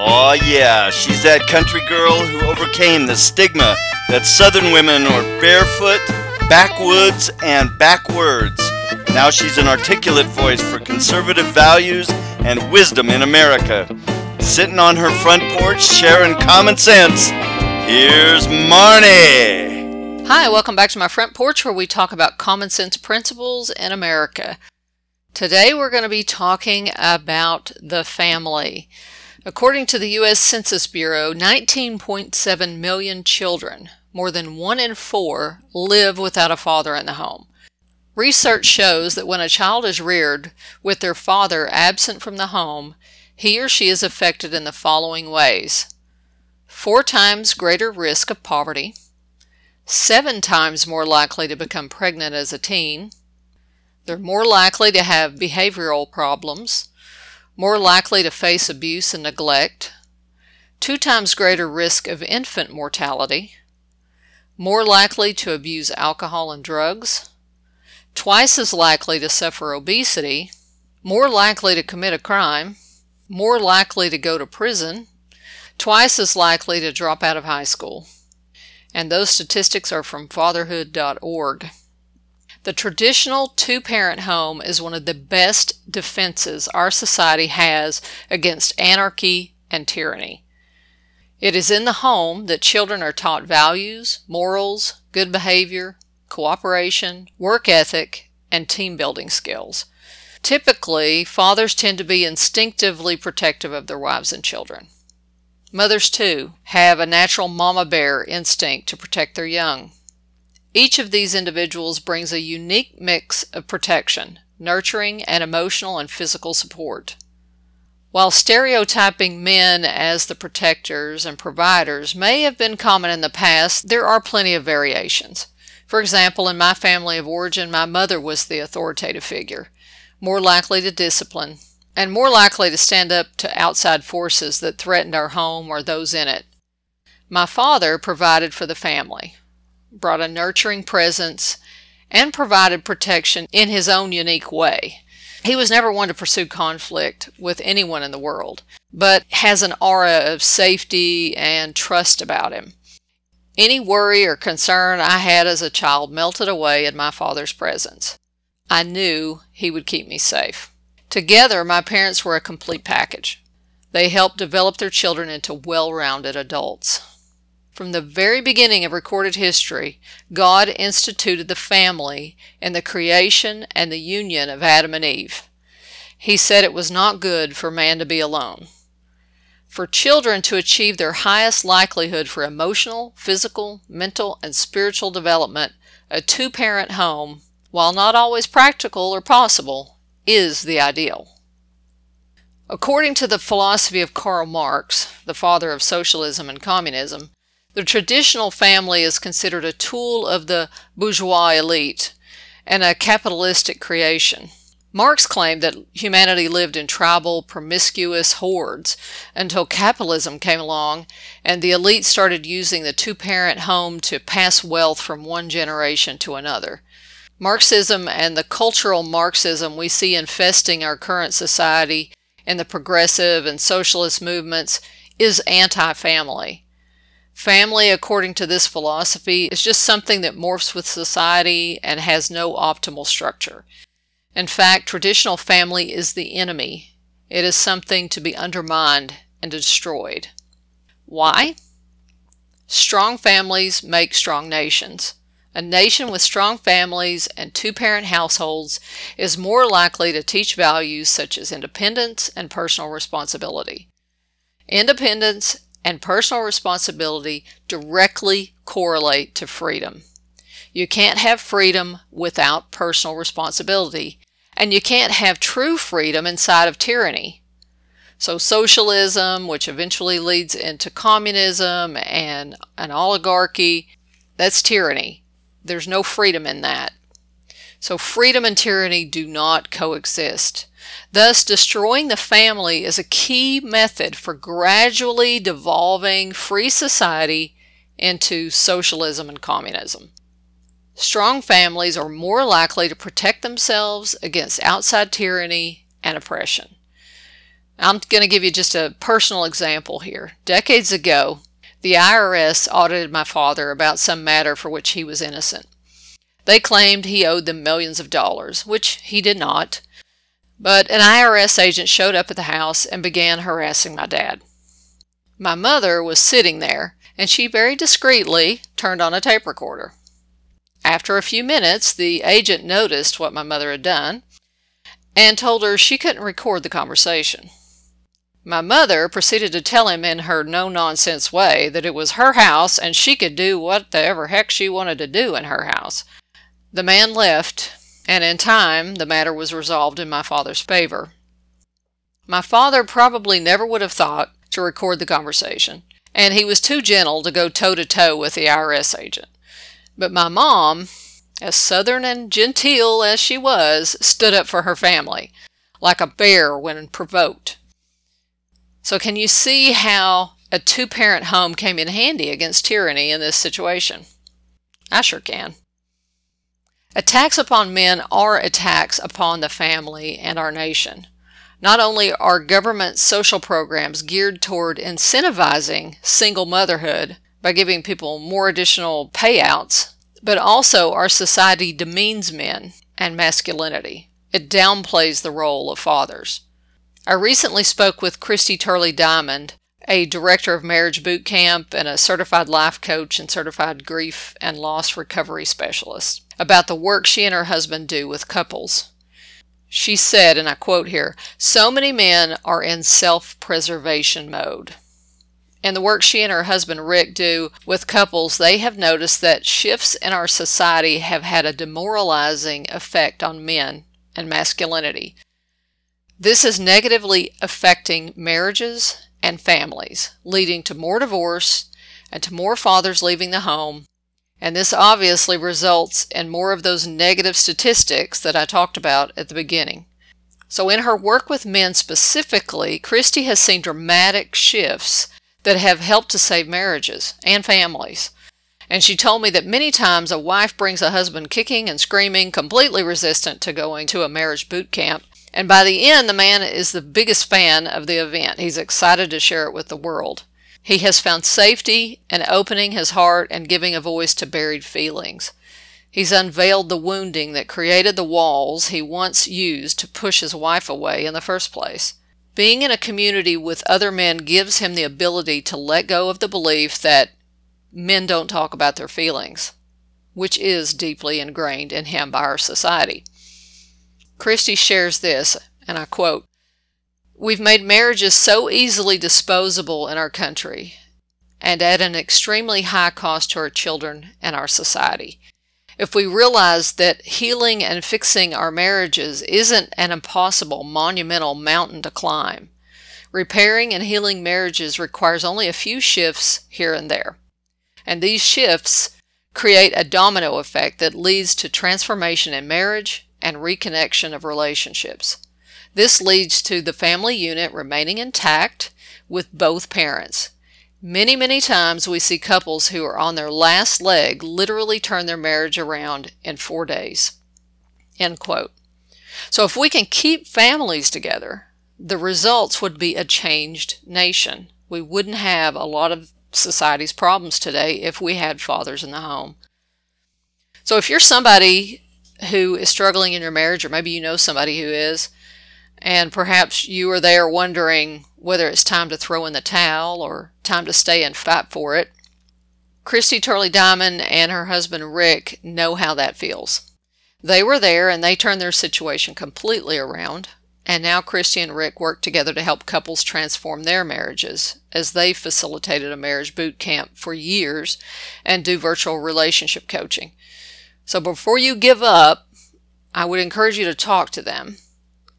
Aw, yeah, she's that country girl who overcame the stigma that southern women are barefoot, backwoods, and backwards. Now she's an articulate voice for conservative values and wisdom in America. Sitting on her front porch sharing common sense, here's Marnie. Hi, welcome back to my front porch where we talk about common sense principles in America. Today we're going to be talking about the family. According to the U.S. Census Bureau, 19.7 million children, more than one in four, live without a father in the home. Research shows that when a child is reared with their father absent from the home, he or she is affected in the following ways four times greater risk of poverty, seven times more likely to become pregnant as a teen, they're more likely to have behavioral problems, more likely to face abuse and neglect, two times greater risk of infant mortality, more likely to abuse alcohol and drugs, twice as likely to suffer obesity, more likely to commit a crime, more likely to go to prison, twice as likely to drop out of high school. And those statistics are from fatherhood.org. The traditional two parent home is one of the best defenses our society has against anarchy and tyranny. It is in the home that children are taught values, morals, good behavior, cooperation, work ethic, and team building skills. Typically, fathers tend to be instinctively protective of their wives and children. Mothers, too, have a natural mama bear instinct to protect their young. Each of these individuals brings a unique mix of protection, nurturing, and emotional and physical support. While stereotyping men as the protectors and providers may have been common in the past, there are plenty of variations. For example, in my family of origin, my mother was the authoritative figure, more likely to discipline, and more likely to stand up to outside forces that threatened our home or those in it. My father provided for the family, brought a nurturing presence, and provided protection in his own unique way. He was never one to pursue conflict with anyone in the world, but has an aura of safety and trust about him. Any worry or concern I had as a child melted away in my father's presence. I knew he would keep me safe. Together, my parents were a complete package. They helped develop their children into well rounded adults. From the very beginning of recorded history, God instituted the family in the creation and the union of Adam and Eve. He said it was not good for man to be alone. For children to achieve their highest likelihood for emotional, physical, mental, and spiritual development, a two parent home, while not always practical or possible, is the ideal. According to the philosophy of Karl Marx, the father of socialism and communism, the traditional family is considered a tool of the bourgeois elite and a capitalistic creation. Marx claimed that humanity lived in tribal, promiscuous hordes until capitalism came along and the elite started using the two parent home to pass wealth from one generation to another. Marxism and the cultural Marxism we see infesting our current society and the progressive and socialist movements is anti family. Family, according to this philosophy, is just something that morphs with society and has no optimal structure. In fact, traditional family is the enemy. It is something to be undermined and destroyed. Why? Strong families make strong nations. A nation with strong families and two parent households is more likely to teach values such as independence and personal responsibility. Independence and personal responsibility directly correlate to freedom. You can't have freedom without personal responsibility, and you can't have true freedom inside of tyranny. So, socialism, which eventually leads into communism and an oligarchy, that's tyranny. There's no freedom in that. So, freedom and tyranny do not coexist. Thus, destroying the family is a key method for gradually devolving free society into socialism and communism. Strong families are more likely to protect themselves against outside tyranny and oppression. I'm going to give you just a personal example here. Decades ago, the IRS audited my father about some matter for which he was innocent. They claimed he owed them millions of dollars, which he did not. But an IRS agent showed up at the house and began harassing my dad. My mother was sitting there, and she very discreetly turned on a tape recorder. After a few minutes, the agent noticed what my mother had done and told her she couldn't record the conversation. My mother proceeded to tell him in her no nonsense way that it was her house and she could do whatever heck she wanted to do in her house. The man left, and in time the matter was resolved in my father's favor. My father probably never would have thought to record the conversation, and he was too gentle to go toe to toe with the IRS agent. But my mom, as southern and genteel as she was, stood up for her family, like a bear when provoked. So, can you see how a two parent home came in handy against tyranny in this situation? I sure can. Attacks upon men are attacks upon the family and our nation. Not only are government social programs geared toward incentivizing single motherhood by giving people more additional payouts, but also our society demeans men and masculinity. It downplays the role of fathers. I recently spoke with Christy Turley Diamond, a director of marriage boot camp and a certified life coach and certified grief and loss recovery specialist, about the work she and her husband do with couples. She said, and I quote here So many men are in self preservation mode. And the work she and her husband Rick do with couples, they have noticed that shifts in our society have had a demoralizing effect on men and masculinity. This is negatively affecting marriages and families, leading to more divorce and to more fathers leaving the home and this obviously results in more of those negative statistics that I talked about at the beginning. So, in her work with men specifically, Christy has seen dramatic shifts that have helped to save marriages and families. And she told me that many times a wife brings a husband kicking and screaming, completely resistant to going to a marriage boot camp. And by the end, the man is the biggest fan of the event. He's excited to share it with the world. He has found safety in opening his heart and giving a voice to buried feelings. He's unveiled the wounding that created the walls he once used to push his wife away in the first place. Being in a community with other men gives him the ability to let go of the belief that men don't talk about their feelings, which is deeply ingrained in him by our society. Christy shares this, and I quote We've made marriages so easily disposable in our country and at an extremely high cost to our children and our society. If we realize that healing and fixing our marriages isn't an impossible, monumental mountain to climb, repairing and healing marriages requires only a few shifts here and there. And these shifts create a domino effect that leads to transformation in marriage and reconnection of relationships. This leads to the family unit remaining intact with both parents. Many, many times we see couples who are on their last leg literally turn their marriage around in four days. End quote. So if we can keep families together, the results would be a changed nation. We wouldn't have a lot of society's problems today if we had fathers in the home. So if you're somebody who is struggling in your marriage, or maybe you know somebody who is, and perhaps you are there wondering whether it's time to throw in the towel or time to stay and fight for it. Christy Turley Diamond and her husband Rick know how that feels. They were there and they turned their situation completely around. And now Christy and Rick work together to help couples transform their marriages as they facilitated a marriage boot camp for years and do virtual relationship coaching. So before you give up, I would encourage you to talk to them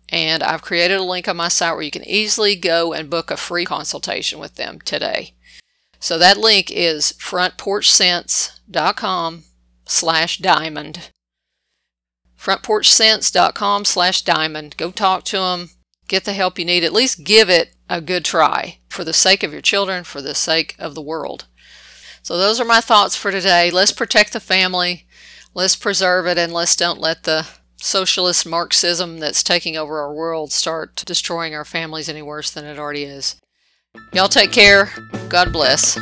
and I've created a link on my site where you can easily go and book a free consultation with them today. So that link is frontporchsense.com slash diamond. frontporchsense.com slash diamond. Go talk to them. Get the help you need. At least give it a good try for the sake of your children, for the sake of the world. So those are my thoughts for today. Let's protect the family. Let's preserve it and let's don't let the socialist Marxism that's taking over our world start destroying our families any worse than it already is. Y'all take care. God bless.